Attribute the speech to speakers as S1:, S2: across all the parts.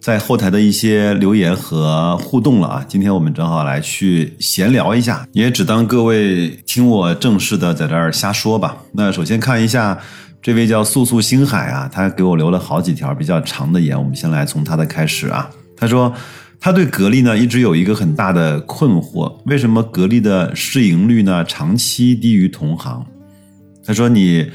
S1: 在后台的一些留言和互动了啊，今天我们正好来去闲聊一下，也只当各位听我正式的在这儿瞎说吧。那首先看一下这位叫素素星海啊，他给我留了好几条比较长的言，我们先来从他的开始啊。他说他对格力呢一直有一个很大的困惑，为什么格力的市盈率呢长期低于同行？他说你。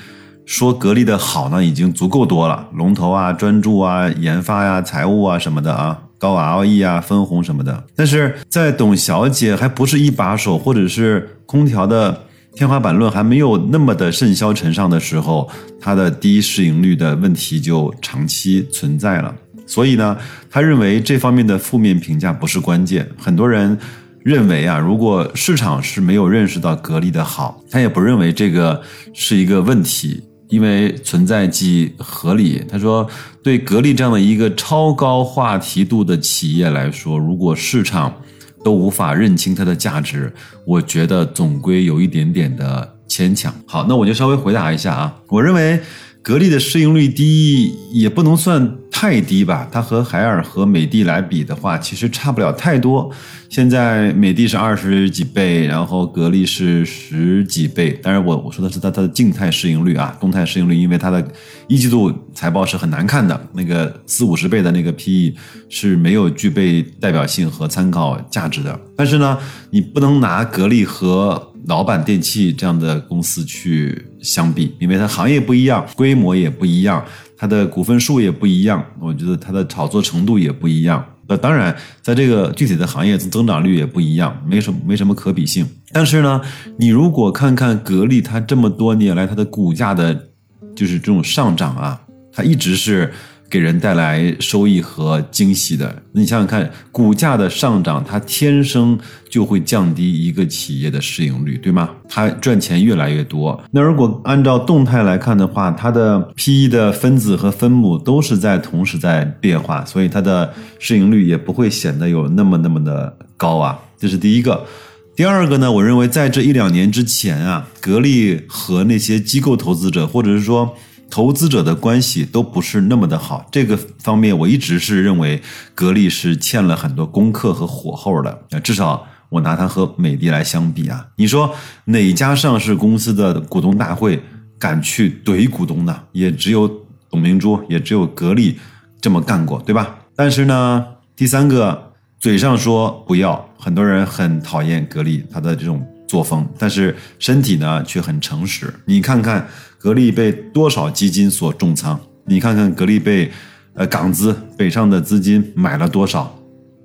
S1: 说格力的好呢，已经足够多了，龙头啊、专注啊、研发呀、财务啊什么的啊，高 ROE 啊、分红什么的。但是在董小姐还不是一把手，或者是空调的天花板论还没有那么的甚嚣尘上的时候，它的低市盈率的问题就长期存在了。所以呢，他认为这方面的负面评价不是关键。很多人认为啊，如果市场是没有认识到格力的好，他也不认为这个是一个问题。因为存在即合理。他说，对格力这样的一个超高话题度的企业来说，如果市场都无法认清它的价值，我觉得总归有一点点的牵强。好，那我就稍微回答一下啊，我认为。格力的市盈率低也不能算太低吧，它和海尔和美的来比的话，其实差不了太多。现在美的是二十几倍，然后格力是十几倍。当然，我我说的是它它的静态市盈率啊，动态市盈率，因为它的一季度财报是很难看的，那个四五十倍的那个 PE 是没有具备代表性和参考价值的。但是呢，你不能拿格力和老板电器这样的公司去相比，因为它行业不一样，规模也不一样，它的股份数也不一样，我觉得它的炒作程度也不一样。那当然，在这个具体的行业增长率也不一样，没什么没什么可比性。但是呢，你如果看看格力，它这么多年来它的股价的，就是这种上涨啊，它一直是。给人带来收益和惊喜的，你想想看，股价的上涨，它天生就会降低一个企业的市盈率，对吗？它赚钱越来越多。那如果按照动态来看的话，它的 P/E 的分子和分母都是在同时在变化，所以它的市盈率也不会显得有那么那么的高啊。这是第一个。第二个呢，我认为在这一两年之前啊，格力和那些机构投资者，或者是说。投资者的关系都不是那么的好，这个方面我一直是认为格力是欠了很多功课和火候的。至少我拿它和美的来相比啊，你说哪家上市公司的股东大会敢去怼股东呢？也只有董明珠，也只有格力这么干过，对吧？但是呢，第三个嘴上说不要，很多人很讨厌格力它的这种作风，但是身体呢却很诚实。你看看。格力被多少基金所重仓？你看看格力被，呃港资北上的资金买了多少？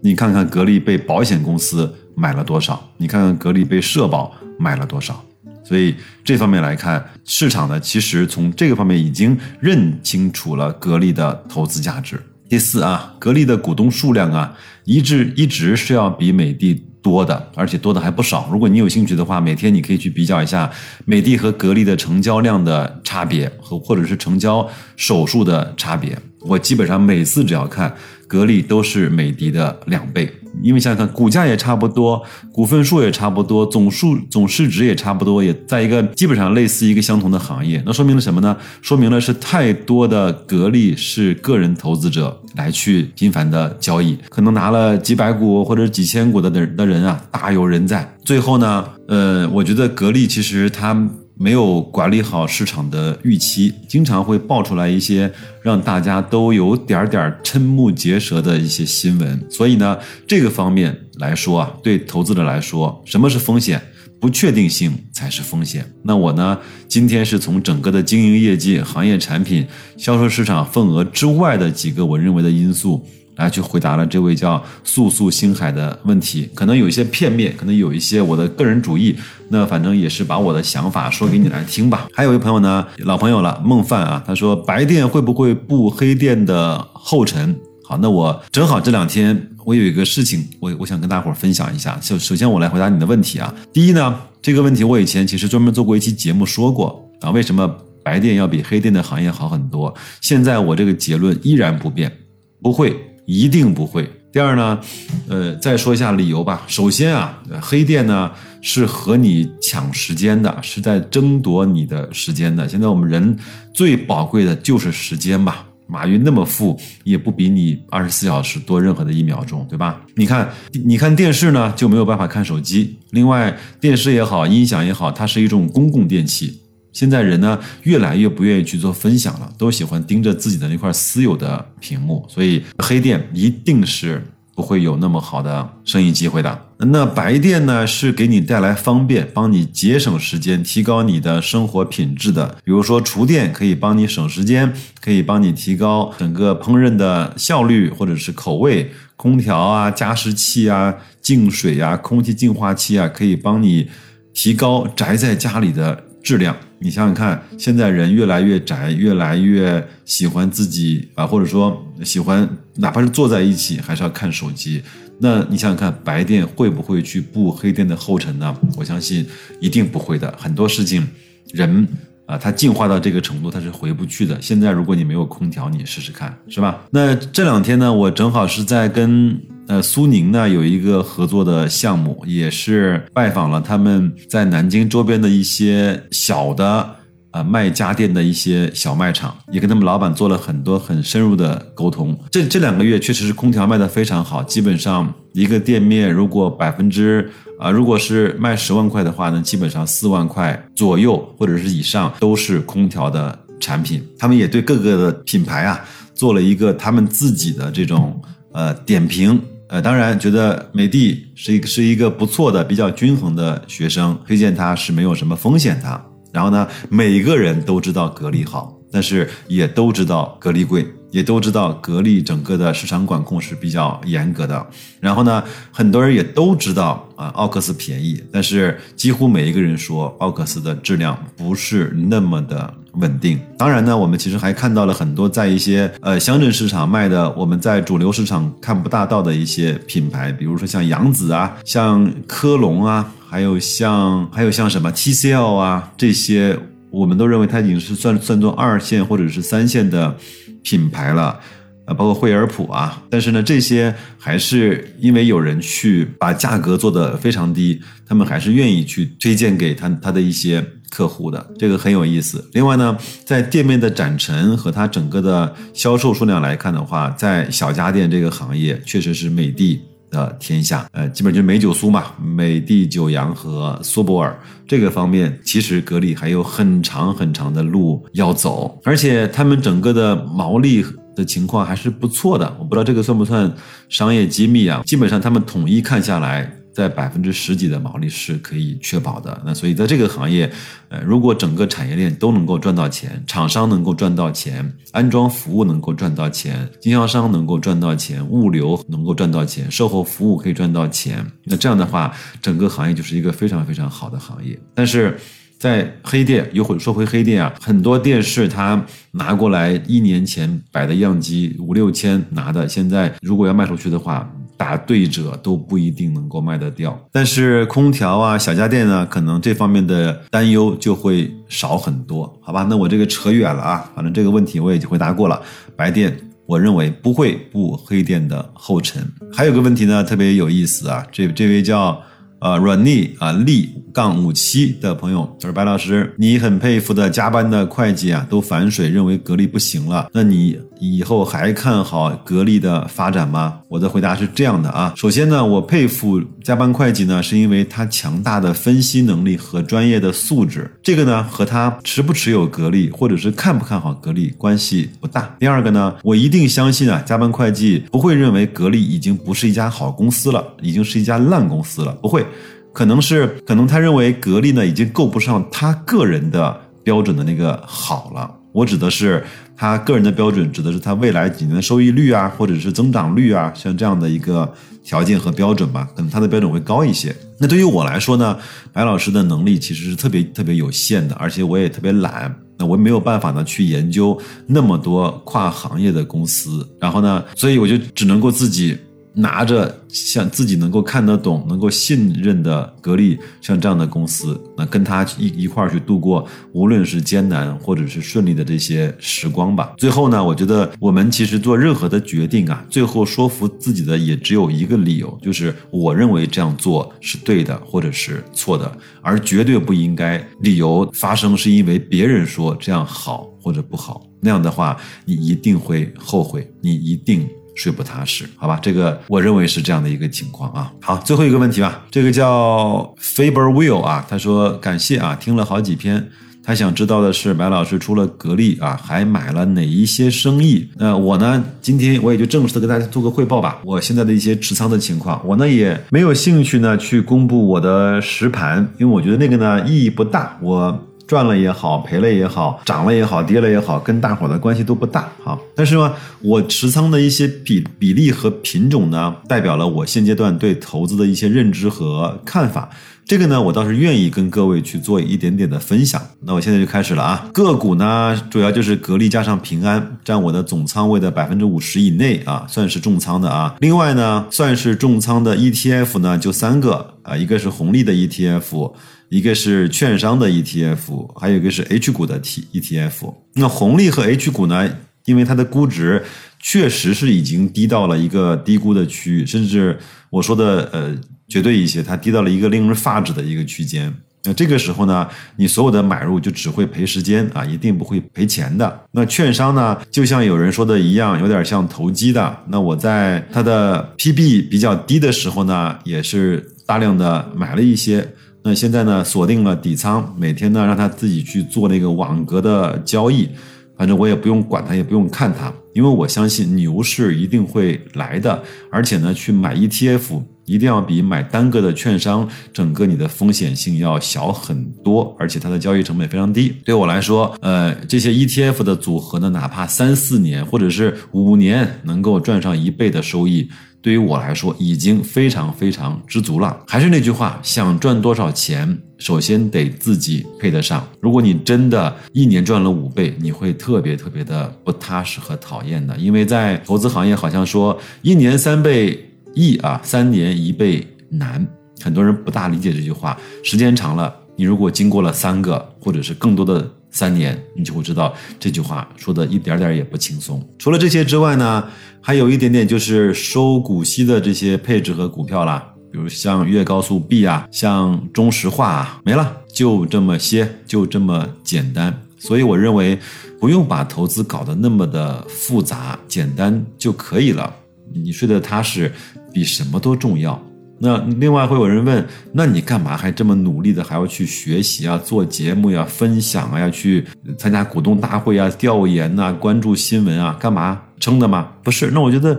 S1: 你看看格力被保险公司买了多少？你看看格力被社保买了多少？所以这方面来看，市场呢其实从这个方面已经认清楚了格力的投资价值。第四啊，格力的股东数量啊，一直一直是要比美的。多的，而且多的还不少。如果你有兴趣的话，每天你可以去比较一下美的和格力的成交量的差别和或者是成交手数的差别。我基本上每次只要看格力都是美的的两倍。因为想想看，股价也差不多，股份数也差不多，总数总市值也差不多，也在一个基本上类似一个相同的行业，那说明了什么呢？说明了是太多的格力是个人投资者来去频繁的交易，可能拿了几百股或者几千股的的的人啊，大有人在。最后呢，呃，我觉得格力其实它。没有管理好市场的预期，经常会爆出来一些让大家都有点点瞠目结舌的一些新闻。所以呢，这个方面来说啊，对投资者来说，什么是风险？不确定性才是风险。那我呢，今天是从整个的经营业绩、行业产品、销售市场份额之外的几个我认为的因素。来去回答了这位叫素素星海的问题，可能有一些片面，可能有一些我的个人主义，那反正也是把我的想法说给你来听吧。还有一位朋友呢，老朋友了，孟范啊，他说白电会不会步黑电的后尘？好，那我正好这两天我有一个事情，我我想跟大伙儿分享一下。首首先我来回答你的问题啊。第一呢，这个问题我以前其实专门做过一期节目说过啊，为什么白电要比黑电的行业好很多？现在我这个结论依然不变，不会，一定不会。第二呢，呃，再说一下理由吧。首先啊，黑电呢是和你抢时间的，是在争夺你的时间的。现在我们人最宝贵的就是时间吧。马云那么富，也不比你二十四小时多任何的一秒钟，对吧？你看，你看电视呢就没有办法看手机。另外，电视也好，音响也好，它是一种公共电器。现在人呢越来越不愿意去做分享了，都喜欢盯着自己的那块私有的屏幕，所以黑店一定是。不会有那么好的生意机会的。那白店呢，是给你带来方便，帮你节省时间，提高你的生活品质的。比如说厨电可以帮你省时间，可以帮你提高整个烹饪的效率或者是口味。空调啊、加湿器啊、净水啊、空气净化器啊，可以帮你提高宅在家里的。质量，你想想看，现在人越来越宅，越来越喜欢自己啊，或者说喜欢，哪怕是坐在一起，还是要看手机。那你想想看，白电会不会去步黑电的后尘呢？我相信一定不会的。很多事情，人啊，他进化到这个程度，他是回不去的。现在如果你没有空调，你试试看，是吧？那这两天呢，我正好是在跟。呃，苏宁呢有一个合作的项目，也是拜访了他们在南京周边的一些小的呃卖家电的一些小卖场，也跟他们老板做了很多很深入的沟通。这这两个月确实是空调卖的非常好，基本上一个店面如果百分之啊，如果是卖十万块的话呢，基本上四万块左右或者是以上都是空调的产品。他们也对各个的品牌啊做了一个他们自己的这种呃点评。呃，当然觉得美的是一个是一个不错的、比较均衡的学生，推荐它是没有什么风险的。然后呢，每一个人都知道格力好，但是也都知道格力贵，也都知道格力整个的市场管控是比较严格的。然后呢，很多人也都知道啊，奥克斯便宜，但是几乎每一个人说奥克斯的质量不是那么的。稳定。当然呢，我们其实还看到了很多在一些呃乡镇市场卖的，我们在主流市场看不大到的一些品牌，比如说像扬子啊，像科龙啊，还有像还有像什么 TCL 啊这些，我们都认为它已经是算算作二线或者是三线的品牌了。啊，包括惠而浦啊，但是呢，这些还是因为有人去把价格做得非常低，他们还是愿意去推荐给他他的一些客户的，这个很有意思。另外呢，在店面的展陈和它整个的销售数量来看的话，在小家电这个行业确实是美的的天下，呃，基本就是美九苏嘛，美的、九阳和苏泊尔这个方面，其实格力还有很长很长的路要走，而且他们整个的毛利。的情况还是不错的，我不知道这个算不算商业机密啊？基本上他们统一看下来，在百分之十几的毛利是可以确保的。那所以在这个行业，呃，如果整个产业链都能够赚到钱，厂商能够赚到钱，安装服务能够赚到钱，经销商能够赚到钱，物流能够赚到钱，售后服务可以赚到钱，那这样的话，整个行业就是一个非常非常好的行业。但是。在黑店，又会说回黑店啊，很多电视它拿过来一年前摆的样机五六千拿的，现在如果要卖出去的话，打对折都不一定能够卖得掉。但是空调啊、小家电呢，可能这方面的担忧就会少很多，好吧？那我这个扯远了啊，反正这个问题我已经回答过了。白电，我认为不会步黑电的后尘。还有个问题呢，特别有意思啊，这这位叫。呃，软力啊，力杠五七的朋友，他说：“白老师，你很佩服的加班的会计啊，都反水，认为格力不行了。那你以后还看好格力的发展吗？”我的回答是这样的啊，首先呢，我佩服加班会计呢，是因为他强大的分析能力和专业的素质，这个呢和他持不持有格力或者是看不看好格力关系不大。第二个呢，我一定相信啊，加班会计不会认为格力已经不是一家好公司了，已经是一家烂公司了，不会。可能是可能他认为格力呢已经够不上他个人的标准的那个好了。我指的是他个人的标准，指的是他未来几年的收益率啊，或者是增长率啊，像这样的一个条件和标准吧，可能他的标准会高一些。那对于我来说呢，白老师的能力其实是特别特别有限的，而且我也特别懒。那我也没有办法呢去研究那么多跨行业的公司，然后呢，所以我就只能够自己。拿着像自己能够看得懂、能够信任的格力，像这样的公司，那跟他一一块儿去度过，无论是艰难或者是顺利的这些时光吧。最后呢，我觉得我们其实做任何的决定啊，最后说服自己的也只有一个理由，就是我认为这样做是对的，或者是错的，而绝对不应该理由发生是因为别人说这样好或者不好，那样的话你一定会后悔，你一定。睡不踏实，好吧，这个我认为是这样的一个情况啊。好，最后一个问题吧，这个叫 Faber Will 啊，他说感谢啊，听了好几篇，他想知道的是白老师除了格力啊，还买了哪一些生意？那我呢，今天我也就正式的跟大家做个汇报吧，我现在的一些持仓的情况，我呢也没有兴趣呢去公布我的实盘，因为我觉得那个呢意义不大，我。赚了也好，赔了也好，涨了也好，跌了也好，跟大伙的关系都不大哈。但是呢，我持仓的一些比比例和品种呢，代表了我现阶段对投资的一些认知和看法。这个呢，我倒是愿意跟各位去做一点点的分享。那我现在就开始了啊。个股呢，主要就是格力加上平安，占我的总仓位的百分之五十以内啊，算是重仓的啊。另外呢，算是重仓的 ETF 呢，就三个啊，一个是红利的 ETF。一个是券商的 ETF，还有一个是 H 股的 T ETF。那红利和 H 股呢？因为它的估值确实是已经低到了一个低估的区域，甚至我说的呃绝对一些，它低到了一个令人发指的一个区间。那这个时候呢，你所有的买入就只会赔时间啊，一定不会赔钱的。那券商呢，就像有人说的一样，有点像投机的。那我在它的 PB 比较低的时候呢，也是大量的买了一些。那现在呢，锁定了底仓，每天呢让他自己去做那个网格的交易，反正我也不用管他，也不用看他，因为我相信牛市一定会来的，而且呢，去买 ETF 一定要比买单个的券商，整个你的风险性要小很多，而且它的交易成本非常低。对我来说，呃，这些 ETF 的组合呢，哪怕三四年或者是五年能够赚上一倍的收益。对于我来说，已经非常非常知足了。还是那句话，想赚多少钱，首先得自己配得上。如果你真的一年赚了五倍，你会特别特别的不踏实和讨厌的。因为在投资行业，好像说一年三倍易啊，三年一倍难。很多人不大理解这句话。时间长了，你如果经过了三个或者是更多的三年，你就会知道这句话说的一点点也不轻松。除了这些之外呢？还有一点点就是收股息的这些配置和股票啦，比如像粤高速 B 啊，像中石化啊，没了，就这么些，就这么简单。所以我认为不用把投资搞得那么的复杂，简单就可以了。你睡得踏实，比什么都重要。那另外会有人问，那你干嘛还这么努力的还要去学习啊，做节目呀，分享啊，要去参加股东大会啊，调研呐，关注新闻啊，干嘛？撑的吗？不是。那我觉得，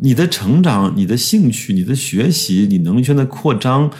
S1: 你的成长、你的兴趣、你的学习、你能力圈的扩张。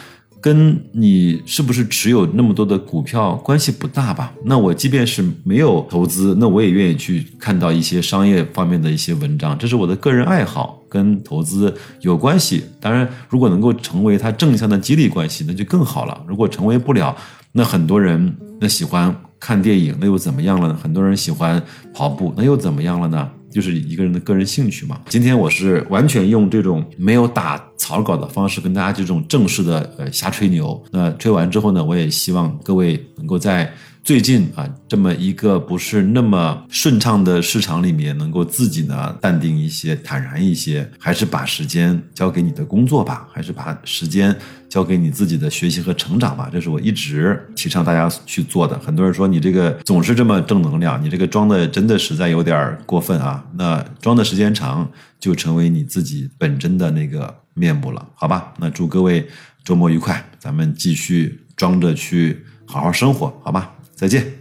S1: 跟你是不是持有那么多的股票关系不大吧？那我即便是没有投资，那我也愿意去看到一些商业方面的一些文章，这是我的个人爱好，跟投资有关系。当然，如果能够成为它正向的激励关系，那就更好了。如果成为不了，那很多人那喜欢看电影，那又怎么样了呢？很多人喜欢跑步，那又怎么样了呢？就是一个人的个人兴趣嘛。今天我是完全用这种没有打草稿的方式跟大家这种正式的呃瞎吹牛。那吹完之后呢，我也希望各位能够在。最近啊，这么一个不是那么顺畅的市场里面，能够自己呢淡定一些、坦然一些，还是把时间交给你的工作吧，还是把时间交给你自己的学习和成长吧。这是我一直提倡大家去做的。很多人说你这个总是这么正能量，你这个装的真的实在有点过分啊。那装的时间长，就成为你自己本真的那个面目了，好吧？那祝各位周末愉快，咱们继续装着去好好生活，好吧？再见。